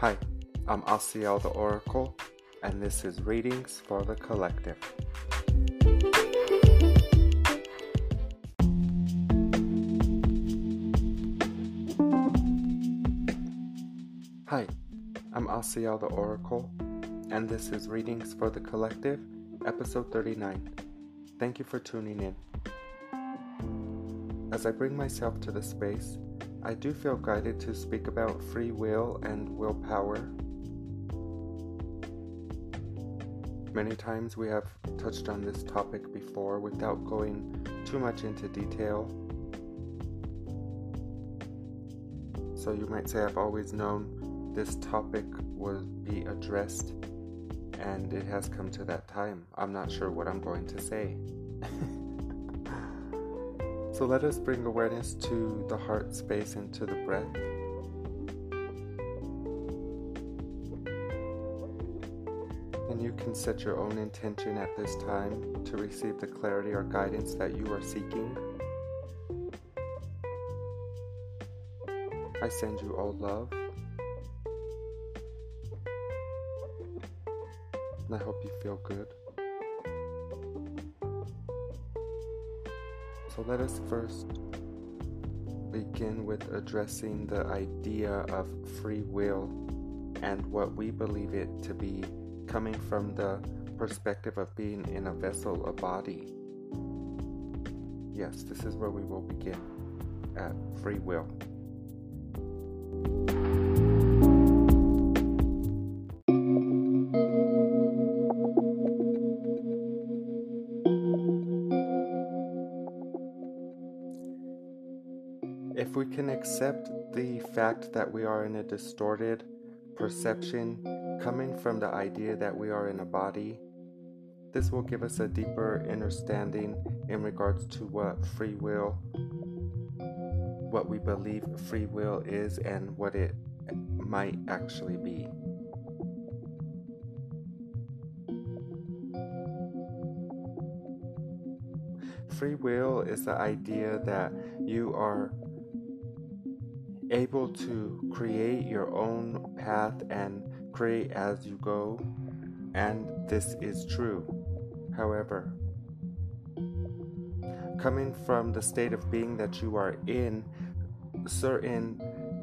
Hi, I'm Asiel the Oracle, and this is Readings for the Collective. Hi, I'm Asiel the Oracle, and this is Readings for the Collective, episode 39. Thank you for tuning in. As I bring myself to the space, I do feel guided to speak about free will and willpower. Many times we have touched on this topic before without going too much into detail. So you might say I've always known this topic would be addressed, and it has come to that time. I'm not sure what I'm going to say. So let us bring awareness to the heart space and to the breath. And you can set your own intention at this time to receive the clarity or guidance that you are seeking. I send you all love. And I hope you feel good. So let us first begin with addressing the idea of free will and what we believe it to be coming from the perspective of being in a vessel, a body. Yes, this is where we will begin at free will. If we can accept the fact that we are in a distorted perception coming from the idea that we are in a body, this will give us a deeper understanding in regards to what free will, what we believe free will is, and what it might actually be. Free will is the idea that you are able to create your own path and create as you go, and this is true. However, coming from the state of being that you are in, certain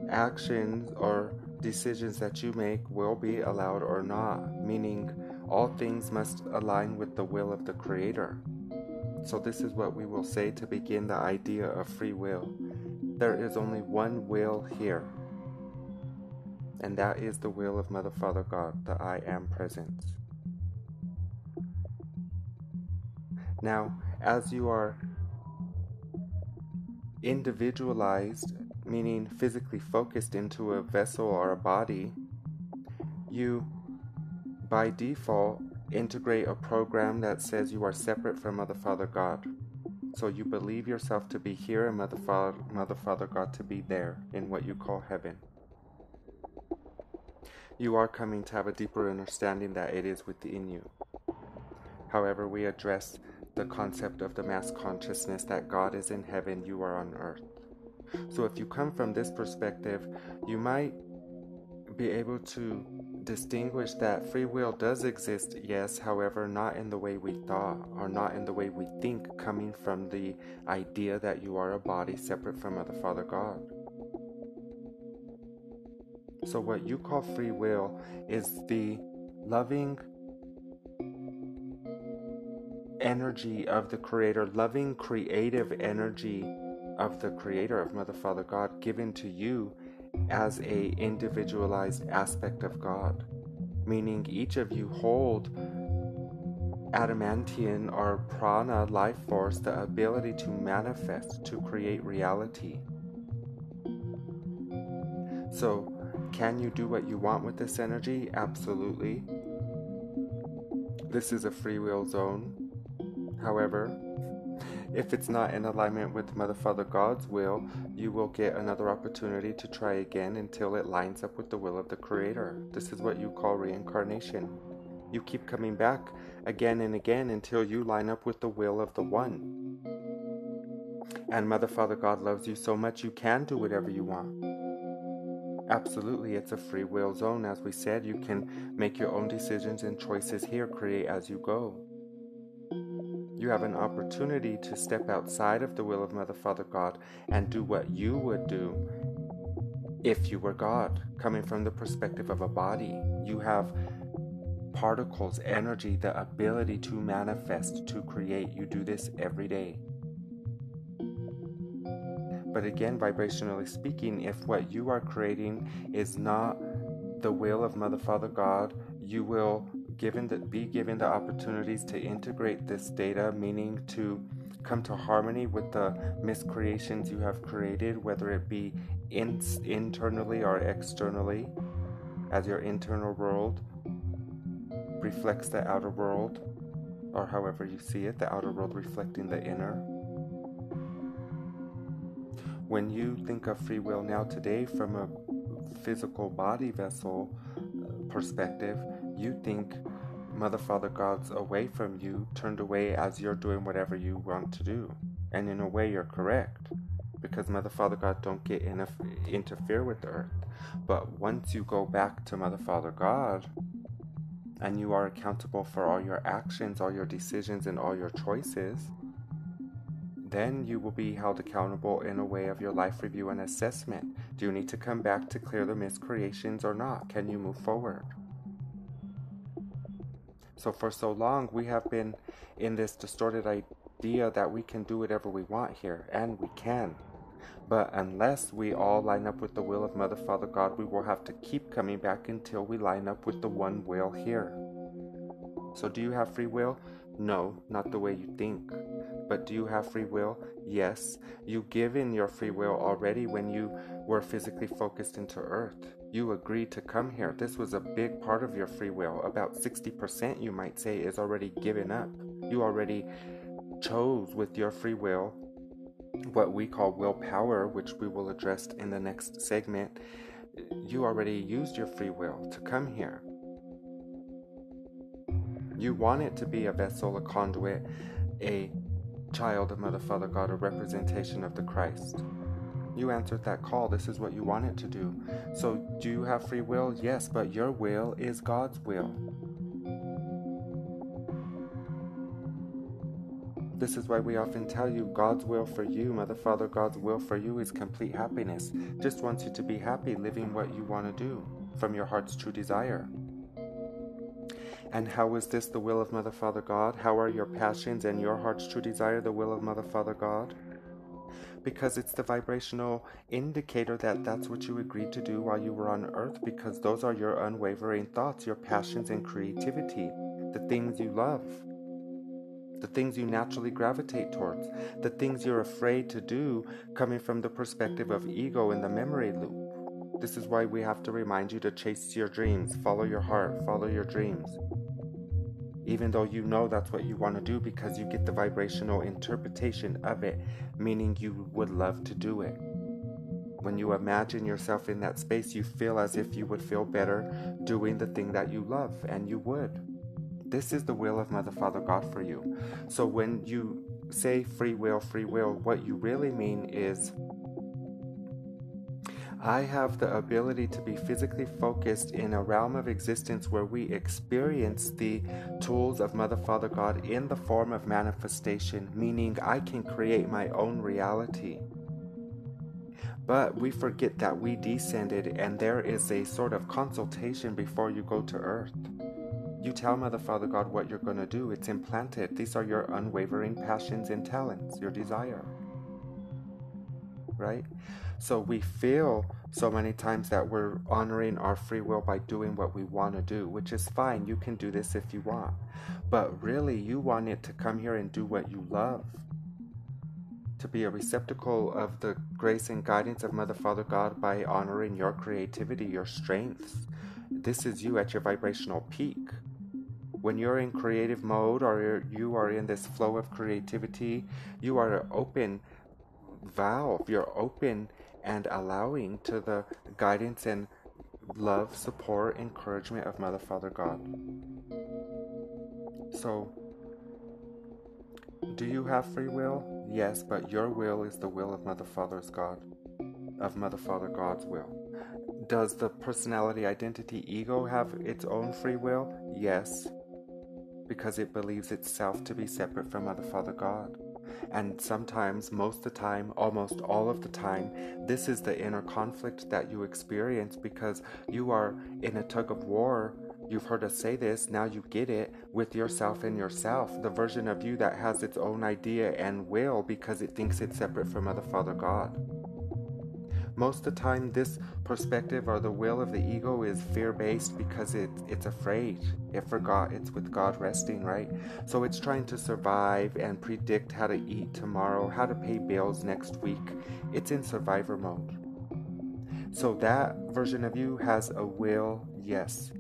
actions or decisions that you make will be allowed or not, meaning all things must align with the will of the Creator. So, this is what we will say to begin the idea of free will. There is only one will here, and that is the will of Mother Father God, the I Am Presence. Now, as you are individualized, meaning physically focused into a vessel or a body, you by default integrate a program that says you are separate from Mother Father God. So you believe yourself to be here and Mother Father, Mother Father God to be there in what you call heaven. You are coming to have a deeper understanding that it is within you. However, we address the concept of the mass consciousness that God is in heaven, you are on earth. So if you come from this perspective, you might be able to distinguish that free will does exist, yes, however, not in the way we thought or not in the way we think, coming from the idea that you are a body separate from Mother Father God. So, what you call free will is the loving energy of the Creator, loving creative energy of the Creator of Mother Father God given to you as a individualized aspect of God, meaning each of you hold adamantine or prana life force the ability to manifest, to create reality. So, can you do what you want with this energy? Absolutely. This is a free will zone. However, if it's not in alignment with Mother Father God's will, you will get another opportunity to try again until it lines up with the will of the Creator. This is what you call reincarnation. You keep coming back again and again until you line up with the will of the One. And Mother Father God loves you so much you can do whatever you want. Absolutely, it's a free will zone. As we said, you can make your own decisions and choices here, create as you go. You have an opportunity to step outside of the will of Mother, Father, God and do what you would do if you were God, coming from the perspective of a body. You have particles, energy, the ability to manifest, to create. You do this every day. But again, vibrationally speaking, if what you are creating is not the will of Mother, Father, God, you will given the, be given the opportunities to integrate this data, meaning to come to harmony with the miscreations you have created, whether it be in, internally or externally, as your internal world reflects the outer world, or however you see it, the outer world reflecting the inner. When you think of free will now today from a physical body vessel perspective, you think Mother Father God's away from you, turned away as you're doing whatever you want to do. And in a way, you're correct because Mother Father God don't get enough interfere with the earth. But once you go back to Mother Father God and you are accountable for all your actions, all your decisions, and all your choices, then you will be held accountable in a way of your life review and assessment. Do you need to come back to clear the miscreations or not? Can you move forward? So, for so long, we have been in this distorted idea that we can do whatever we want here, and we can. But unless we all line up with the will of Mother, Father, God, we will have to keep coming back until we line up with the one will here. So, do you have free will? No, not the way you think. But do you have free will? Yes. You give in your free will already when you were physically focused into earth. You agreed to come here. This was a big part of your free will. About 60%, you might say, is already given up. You already chose with your free will what we call willpower, which we will address in the next segment. You already used your free will to come here. You want it to be a vessel, a conduit, a child of Mother, Father, God, a representation of the Christ. You answered that call. This is what you wanted to do. So, do you have free will? Yes, but your will is God's will. This is why we often tell you God's will for you, Mother, Father, God's will for you is complete happiness. Just wants you to be happy living what you want to do from your heart's true desire. And how is this the will of Mother, Father, God? How are your passions and your heart's true desire the will of Mother, Father, God? Because it's the vibrational indicator that that's what you agreed to do while you were on earth, because those are your unwavering thoughts, your passions and creativity, the things you love, the things you naturally gravitate towards, the things you're afraid to do coming from the perspective of ego in the memory loop. This is why we have to remind you to chase your dreams, follow your heart, follow your dreams even though you know that's what you want to do because you get the vibrational interpretation of it, meaning you would love to do it. When you imagine yourself in that space, you feel as if you would feel better doing the thing that you love, and you would. This is the will of Mother, Father, God for you. So when you say free will, free will, what you really mean is I have the ability to be physically focused in a realm of existence where we experience the tools of Mother, Father, God in the form of manifestation, meaning I can create my own reality. But we forget that we descended and there is a sort of consultation before you go to earth. You tell Mother, Father, God what you're going to do. It's implanted. These are your unwavering passions and talents, your desire. Right? So we feel so many times that we're honoring our free will by doing what we want to do, which is fine. You can do this if you want. But really, you want it to come here and do what you love. To be a receptacle of the grace and guidance of Mother, Father, God by honoring your creativity, your strengths. This is you at your vibrational peak. When you're in creative mode or you are in this flow of creativity, you are open valve. You're open and allowing to the guidance and love, support, encouragement of Mother, Father, God. So, do you have free will? Yes, but your will is the will of Mother, Father's God, of Mother, Father, God's will. Does the personality identity ego have its own free will? Yes, because it believes itself to be separate from Mother Father God. And sometimes, most of the time, almost all of the time, this is the inner conflict that you experience because you are in a tug of war. You've heard us say this, now you get it with yourself and yourself, the version of you that has its own idea and will because it thinks it's separate from Mother Father God. Most of the time, this perspective or the will of the ego is fear based because it, it's afraid. It forgot it's with God resting, right? So it's trying to survive and predict how to eat tomorrow, how to pay bills next week. It's in survivor mode. So that version of you has a will, yes.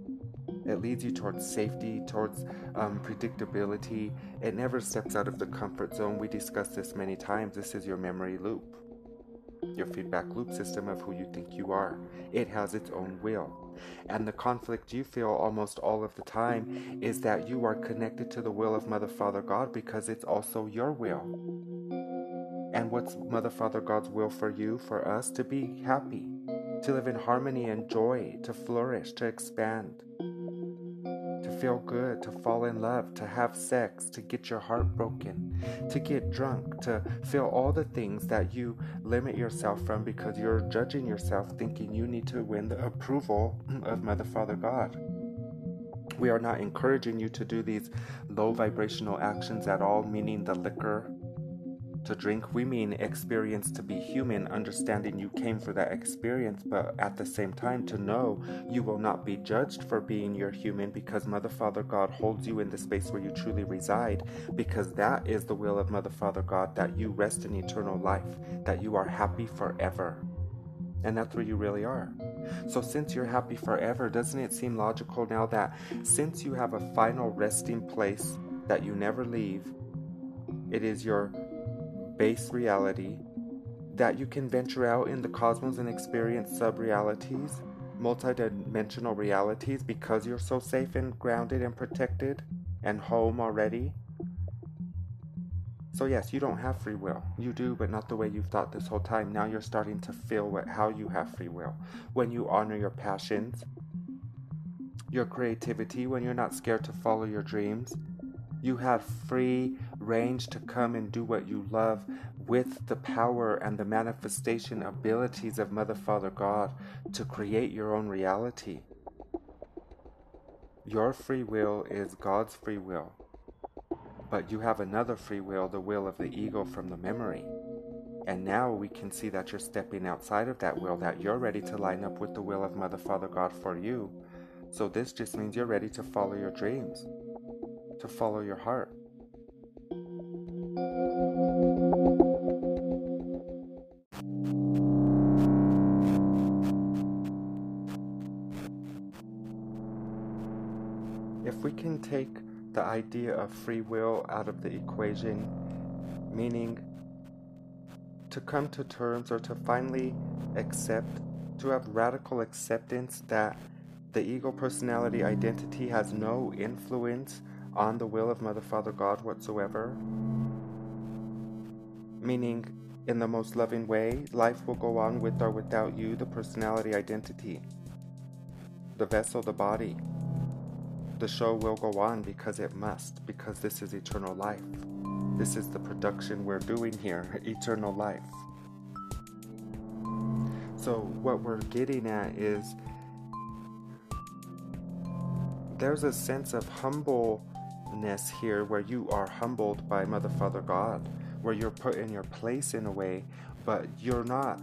It leads you towards safety, towards um, predictability. It never steps out of the comfort zone. We discussed this many times. This is your memory loop your feedback loop system of who you think you are. It has its own will. And the conflict you feel almost all of the time is that you are connected to the will of Mother Father God because it's also your will. And what's Mother Father God's will for you, for us? To be happy, to live in harmony and joy, to flourish, to expand feel good, to fall in love, to have sex, to get your heart broken, to get drunk, to feel all the things that you limit yourself from because you're judging yourself thinking you need to win the approval of Mother Father God. We are not encouraging you to do these low vibrational actions at all, meaning the liquor, to drink, we mean experience to be human, understanding you came for that experience, but at the same time to know you will not be judged for being your human because Mother Father God holds you in the space where you truly reside, because that is the will of Mother Father God that you rest in eternal life, that you are happy forever. And that's where you really are. So, since you're happy forever, doesn't it seem logical now that since you have a final resting place that you never leave, it is your base reality, that you can venture out in the cosmos and experience sub realities, multidimensional realities because you're so safe and grounded and protected and home already. So yes, you don't have free will. You do, but not the way you've thought this whole time. Now you're starting to feel what how you have free will. When you honor your passions, your creativity, when you're not scared to follow your dreams, you have free range to come and do what you love with the power and the manifestation abilities of Mother Father God to create your own reality. Your free will is God's free will. But you have another free will, the will of the ego from the memory. And now we can see that you're stepping outside of that will, that you're ready to line up with the will of Mother Father God for you. So this just means you're ready to follow your dreams to follow your heart. Take the idea of free will out of the equation, meaning to come to terms or to finally accept, to have radical acceptance that the ego personality identity has no influence on the will of Mother Father God whatsoever. Meaning, in the most loving way, life will go on with or without you, the personality identity, the vessel, the body. The show will go on because it must, because this is eternal life. This is the production we're doing here, eternal life. So, what we're getting at is there's a sense of humbleness here where you are humbled by Mother Father God, where you're put in your place in a way, but you're not.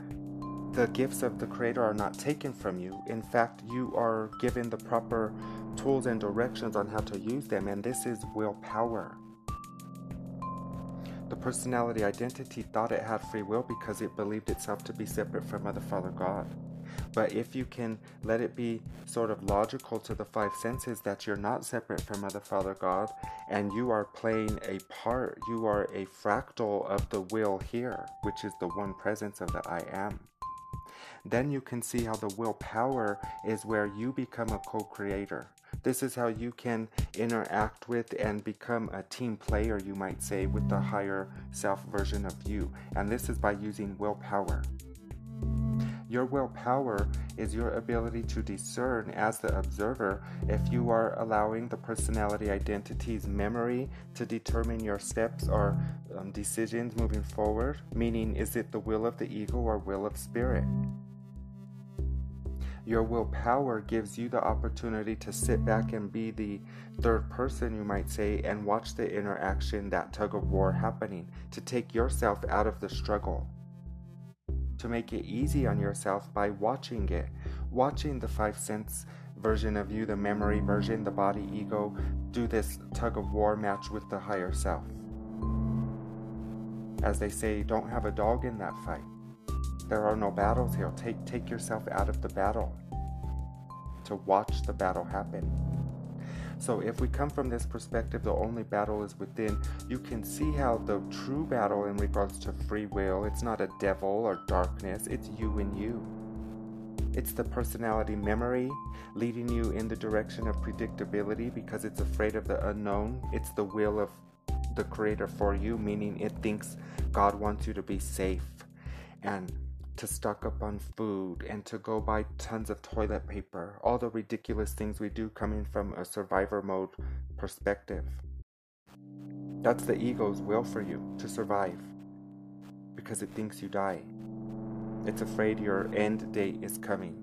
The gifts of the Creator are not taken from you. In fact, you are given the proper tools and directions on how to use them, and this is willpower. The personality identity thought it had free will because it believed itself to be separate from Mother Father God. But if you can let it be sort of logical to the five senses that you're not separate from Mother, Father, God, and you are playing a part, you are a fractal of the will here, which is the one presence of the I am. Then you can see how the willpower is where you become a co creator. This is how you can interact with and become a team player, you might say, with the higher self version of you. And this is by using willpower. Your willpower is your ability to discern as the observer if you are allowing the personality identity's memory to determine your steps or um, decisions moving forward, meaning, is it the will of the ego or will of spirit? Your willpower gives you the opportunity to sit back and be the third person, you might say, and watch the interaction, that tug of war happening, to take yourself out of the struggle. To make it easy on yourself by watching it, watching the five sense version of you, the memory version, the body ego, do this tug of war match with the higher self. As they say, don't have a dog in that fight. There are no battles here. Take, take yourself out of the battle to watch the battle happen. So, if we come from this perspective, the only battle is within, you can see how the true battle in regards to free will, it's not a devil or darkness, it's you and you. It's the personality memory leading you in the direction of predictability because it's afraid of the unknown. It's the will of the Creator for you, meaning it thinks God wants you to be safe. And to stock up on food and to go buy tons of toilet paper, all the ridiculous things we do coming from a survivor mode perspective. That's the ego's will for you to survive because it thinks you die. It's afraid your end date is coming.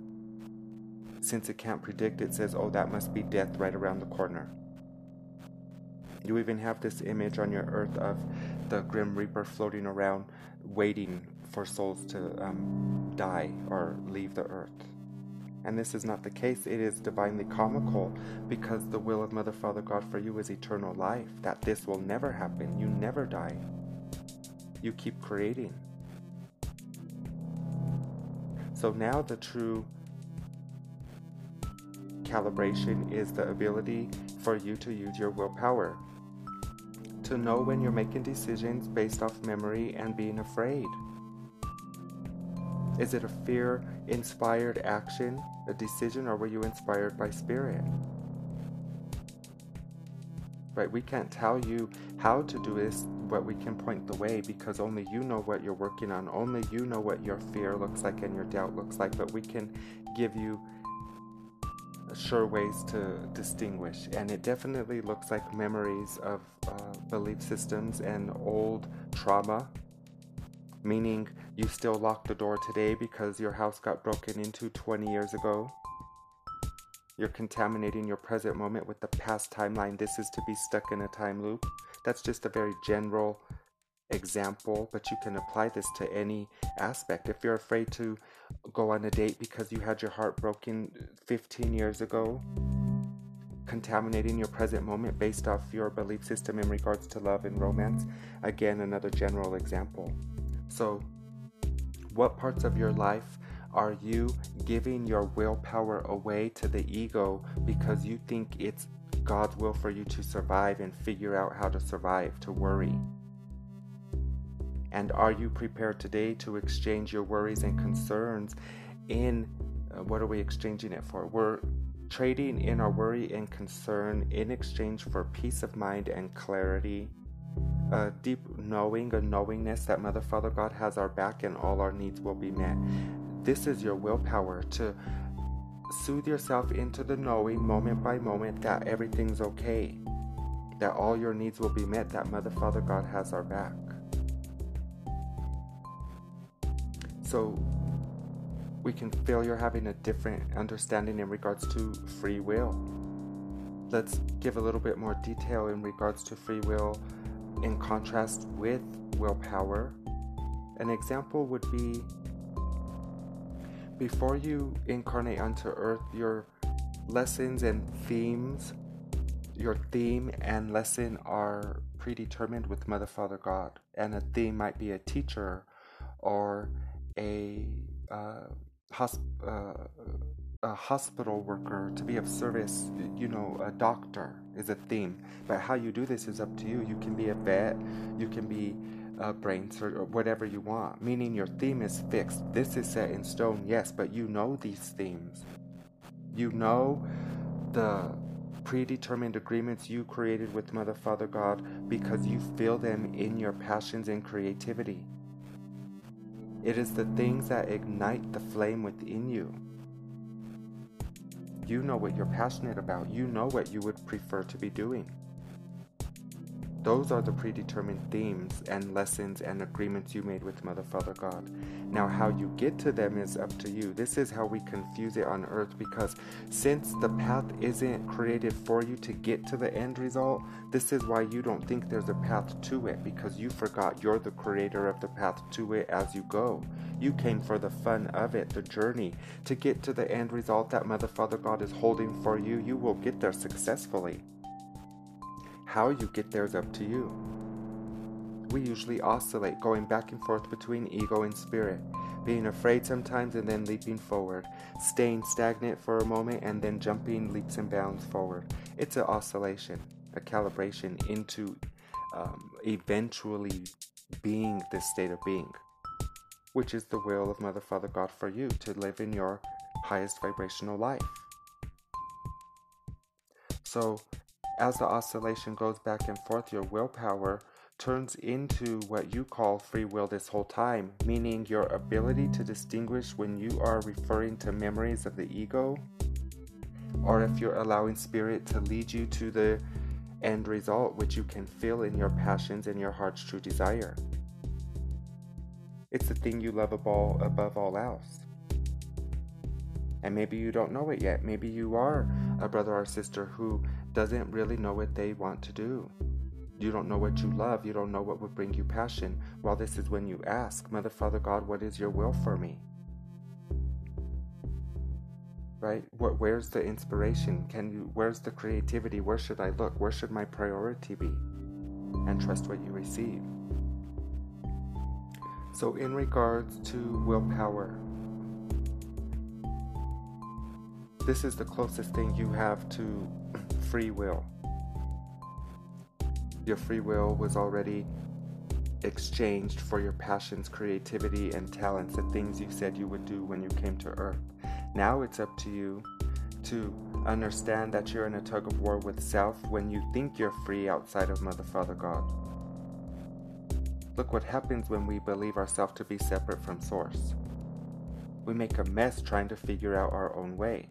Since it can't predict, it says, oh, that must be death right around the corner. You even have this image on your earth of the Grim Reaper floating around, waiting for souls to um, die or leave the earth. And this is not the case. It is divinely comical because the will of Mother, Father, God for you is eternal life, that this will never happen. You never die. You keep creating. So now the true calibration is the ability for you to use your willpower. To know when you're making decisions based off memory and being afraid. Is it a fear inspired action, a decision, or were you inspired by spirit? Right? We can't tell you how to do this, but we can point the way because only you know what you're working on. Only you know what your fear looks like and your doubt looks like, but we can give you sure ways to distinguish. And it definitely looks like memories of uh, belief systems and old trauma meaning you still lock the door today because your house got broken into 20 years ago. You're contaminating your present moment with the past timeline. This is to be stuck in a time loop. That's just a very general example, but you can apply this to any aspect. If you're afraid to go on a date because you had your heart broken 15 years ago, contaminating your present moment based off your belief system in regards to love and romance, again, another general example. So, what parts of your life are you giving your willpower away to the ego because you think it's God's will for you to survive and figure out how to survive, to worry? And are you prepared today to exchange your worries and concerns in uh, what are we exchanging it for? We're trading in our worry and concern in exchange for peace of mind and clarity a deep knowing, a knowingness that Mother, Father, God has our back and all our needs will be met. This is your willpower to soothe yourself into the knowing moment by moment that everything's okay, that all your needs will be met, that Mother, Father, God has our back. So we can feel you're having a different understanding in regards to free will. Let's give a little bit more detail in regards to free will in contrast with willpower. An example would be before you incarnate onto earth, your lessons and themes, your theme and lesson are predetermined with Mother, Father, God. And a theme might be a teacher or a uh, hosp- uh, a hospital worker, to be of service, you know, a doctor is a theme. But how you do this is up to you. You can be a vet, you can be a brain surgeon, whatever you want, meaning your theme is fixed. This is set in stone, yes, but you know these themes. You know the predetermined agreements you created with Mother, Father, God because you feel them in your passions and creativity. It is the things that ignite the flame within you You know what you're passionate about. You know what you would prefer to be doing. Those are the predetermined themes and lessons and agreements you made with Mother, Father, God. Now, how you get to them is up to you. This is how we confuse it on earth because since the path isn't created for you to get to the end result, this is why you don't think there's a path to it because you forgot you're the creator of the path to it as you go. You came for the fun of it, the journey. To get to the end result that Mother, Father, God is holding for you, you will get there successfully. How you get there is up to you. We usually oscillate, going back and forth between ego and spirit, being afraid sometimes and then leaping forward, staying stagnant for a moment and then jumping leaps and bounds forward. It's an oscillation, a calibration into um, eventually being this state of being, which is the will of Mother, Father, God for you to live in your highest vibrational life. So, as the oscillation goes back and forth, your willpower turns into what you call free will this whole time, meaning your ability to distinguish when you are referring to memories of the ego or if you're allowing spirit to lead you to the end result, which you can feel in your passions and your heart's true desire. It's the thing you love above, all else. And maybe you don't know it yet. Maybe you are a brother or sister who doesn't really know what they want to do. You don't know what you love. You don't know what would bring you passion. Well, this is when you ask, Mother, Father, God, what is your will for me? Right? What, Where's the inspiration? Can you? Where's the creativity? Where should I look? Where should my priority be? And trust what you receive. So, in regards to willpower, this is the closest thing you have to free will. Your free will was already exchanged for your passions, creativity, and talents, the things you said you would do when you came to Earth. Now it's up to you to understand that you're in a tug of war with self when you think you're free outside of Mother, Father, God. Look what happens when we believe ourselves to be separate from Source. We make a mess trying to figure out our own way.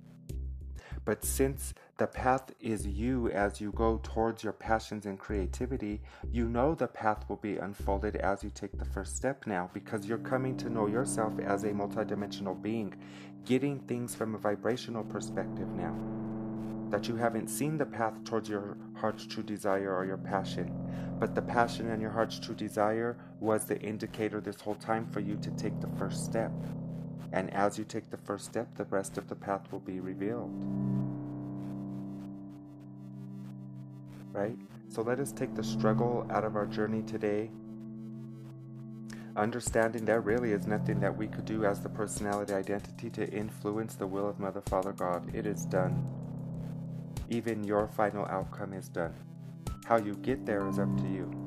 But since the path is you as you go towards your passions and creativity, you know the path will be unfolded as you take the first step now because you're coming to know yourself as a multidimensional being, getting things from a vibrational perspective now. That you haven't seen the path towards your heart's true desire or your passion, but the passion and your heart's true desire was the indicator this whole time for you to take the first step. And as you take the first step, the rest of the path will be revealed. Right? So let us take the struggle out of our journey today, understanding there really is nothing that we could do as the personality identity to influence the will of Mother, Father, God. It is done. Even your final outcome is done. How you get there is up to you.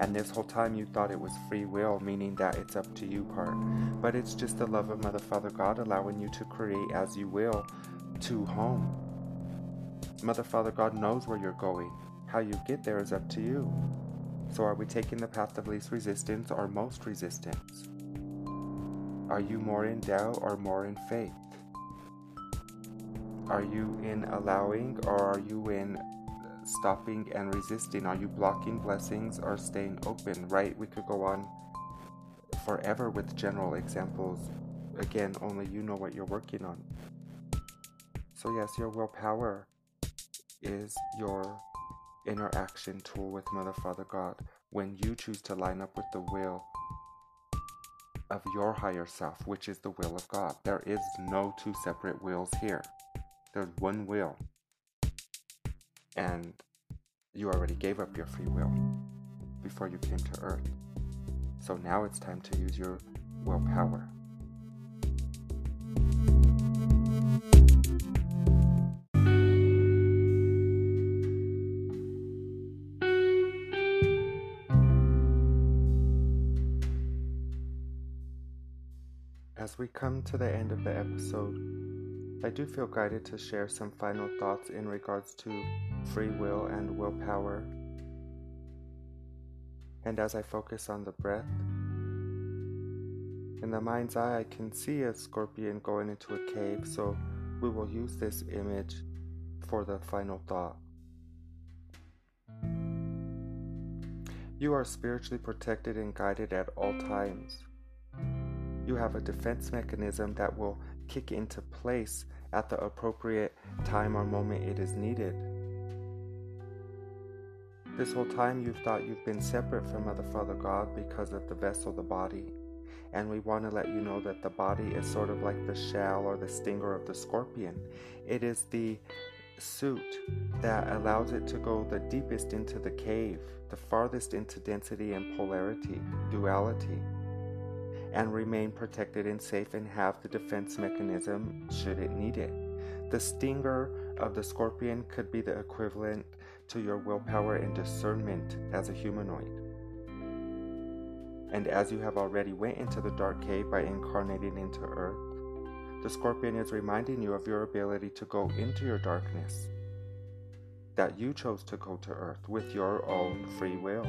And this whole time you thought it was free will, meaning that it's up to you part. But it's just the love of Mother, Father, God allowing you to create as you will to home. Mother, Father, God knows where you're going. How you get there is up to you. So are we taking the path of least resistance or most resistance? Are you more in doubt or more in faith? Are you in allowing or are you in stopping and resisting? Are you blocking blessings or staying open? Right? We could go on forever with general examples. Again, only you know what you're working on. So, yes, your willpower is your interaction tool with Mother, Father, God when you choose to line up with the will of your higher self, which is the will of God. There is no two separate wills here, there's one will and you already gave up your free will before you came to earth. So now it's time to use your willpower. As we come to the end of the episode, I do feel guided to share some final thoughts in regards to free will and willpower. And as I focus on the breath, in the mind's eye, I can see a scorpion going into a cave, so we will use this image for the final thought. You are spiritually protected and guided at all times. You have a defense mechanism that will kick into place at the appropriate time or moment it is needed. This whole time you've thought you've been separate from Mother Father God because of the vessel, the body. And we want to let you know that the body is sort of like the shell or the stinger of the scorpion. It is the suit that allows it to go the deepest into the cave, the farthest into density and polarity, duality, and remain protected and safe and have the defense mechanism should it need it. The stinger of the scorpion could be the equivalent to your willpower and discernment as a humanoid. And as you have already went into the dark cave by incarnating into earth, the scorpion is reminding you of your ability to go into your darkness, that you chose to go to earth with your own free will,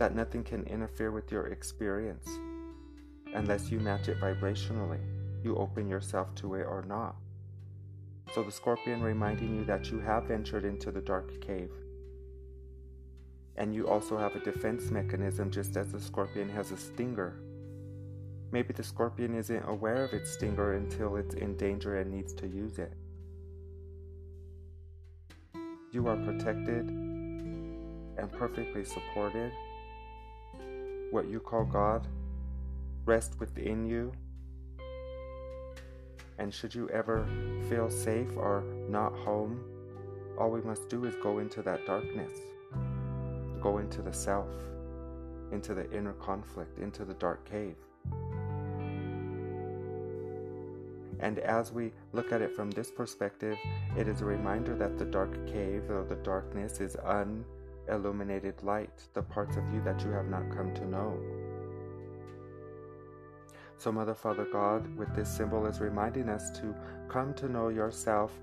that nothing can interfere with your experience unless you match it vibrationally, you open yourself to it or not. So the scorpion reminding you that you have ventured into the dark cave. And you also have a defense mechanism just as the scorpion has a stinger Maybe the scorpion isn't aware of its stinger until it's in danger and needs to use it. You are protected and perfectly supported. What you call God rests within you. And should you ever feel safe or not home, all we must do is go into that darkness, go into the self, into the inner conflict, into the dark cave. And as we look at it from this perspective, it is a reminder that the dark cave or the darkness is unilluminated light, the parts of you that you have not come to know. So, Mother, Father, God, with this symbol is reminding us to come to know yourself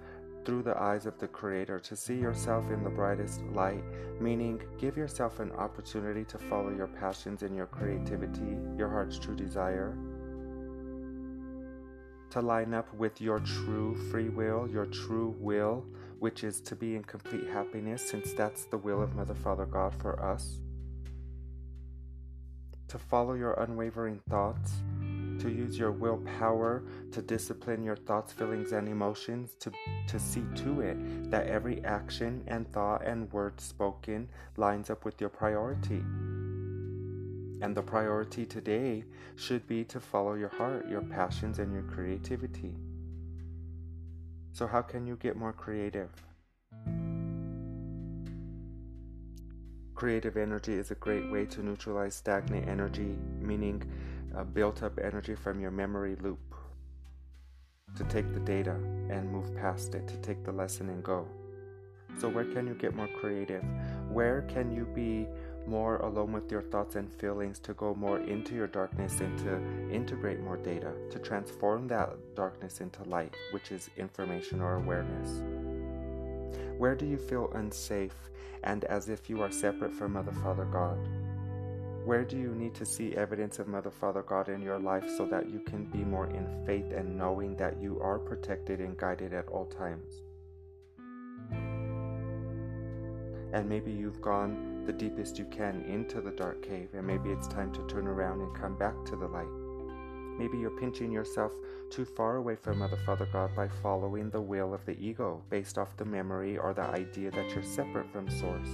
through the eyes of the Creator, to see yourself in the brightest light, meaning give yourself an opportunity to follow your passions and your creativity, your heart's true desire to line up with your true free will, your true will, which is to be in complete happiness, since that's the will of Mother, Father, God for us. To follow your unwavering thoughts, to use your willpower to discipline your thoughts, feelings, and emotions, to, to see to it that every action and thought and word spoken lines up with your priority. And the priority today should be to follow your heart, your passions, and your creativity. So, how can you get more creative? Creative energy is a great way to neutralize stagnant energy, meaning built up energy from your memory loop. To take the data and move past it, to take the lesson and go. So, where can you get more creative? Where can you be more alone with your thoughts and feelings, to go more into your darkness and to integrate more data, to transform that darkness into light, which is information or awareness. Where do you feel unsafe and as if you are separate from Mother, Father, God? Where do you need to see evidence of Mother, Father, God in your life so that you can be more in faith and knowing that you are protected and guided at all times? And maybe you've gone the deepest you can into the dark cave, and maybe it's time to turn around and come back to the light. Maybe you're pinching yourself too far away from Mother Father God by following the will of the ego based off the memory or the idea that you're separate from Source.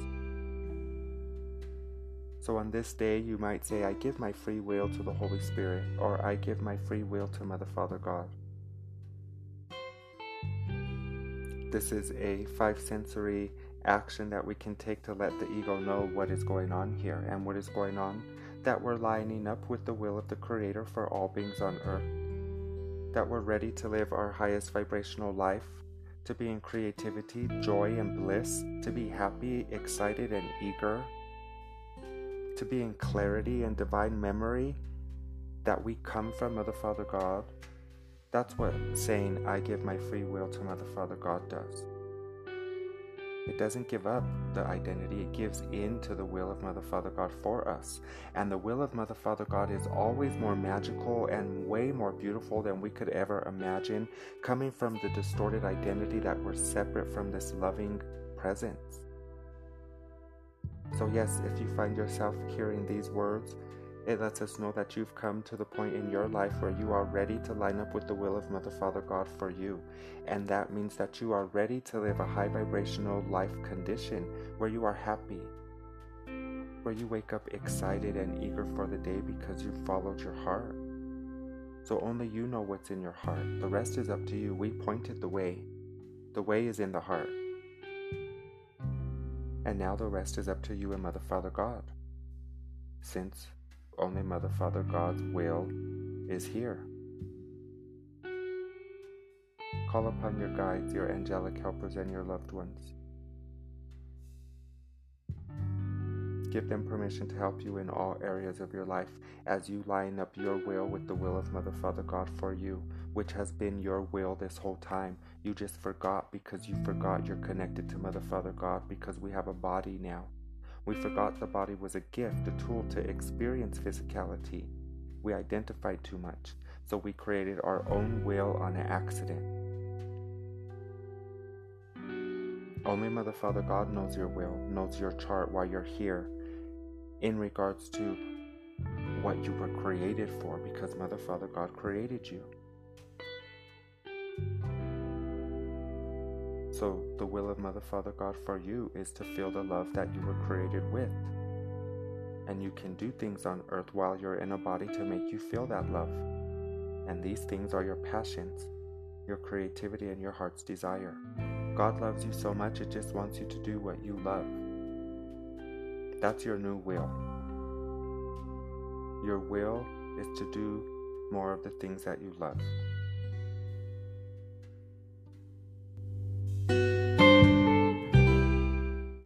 So on this day, you might say, I give my free will to the Holy Spirit, or I give my free will to Mother Father God. This is a five sensory action that we can take to let the ego know what is going on here and what is going on, that we're lining up with the will of the Creator for all beings on earth, that we're ready to live our highest vibrational life, to be in creativity, joy, and bliss, to be happy, excited, and eager, to be in clarity and divine memory that we come from Mother Father God. That's what saying, I give my free will to Mother Father God does. It doesn't give up the identity, it gives in to the will of Mother Father God for us. And the will of Mother Father God is always more magical and way more beautiful than we could ever imagine, coming from the distorted identity that we're separate from this loving presence. So, yes, if you find yourself hearing these words, it lets us know that you've come to the point in your life where you are ready to line up with the will of Mother Father God for you. And that means that you are ready to live a high vibrational life condition where you are happy, where you wake up excited and eager for the day because you followed your heart. So only you know what's in your heart. The rest is up to you. We pointed the way. The way is in the heart. And now the rest is up to you and Mother Father God. Since only Mother Father God's will is here. Call upon your guides, your angelic helpers, and your loved ones. Give them permission to help you in all areas of your life as you line up your will with the will of Mother Father God for you, which has been your will this whole time. You just forgot because you forgot you're connected to Mother Father God because we have a body now. We forgot the body was a gift, a tool to experience physicality. We identified too much, so we created our own will on an accident. Only Mother Father God knows your will, knows your chart while you're here in regards to what you were created for because Mother Father God created you. So, the will of Mother, Father, God for you is to feel the love that you were created with. And you can do things on earth while you're in a body to make you feel that love. And these things are your passions, your creativity, and your heart's desire. God loves you so much, it just wants you to do what you love. That's your new will. Your will is to do more of the things that you love. Bye.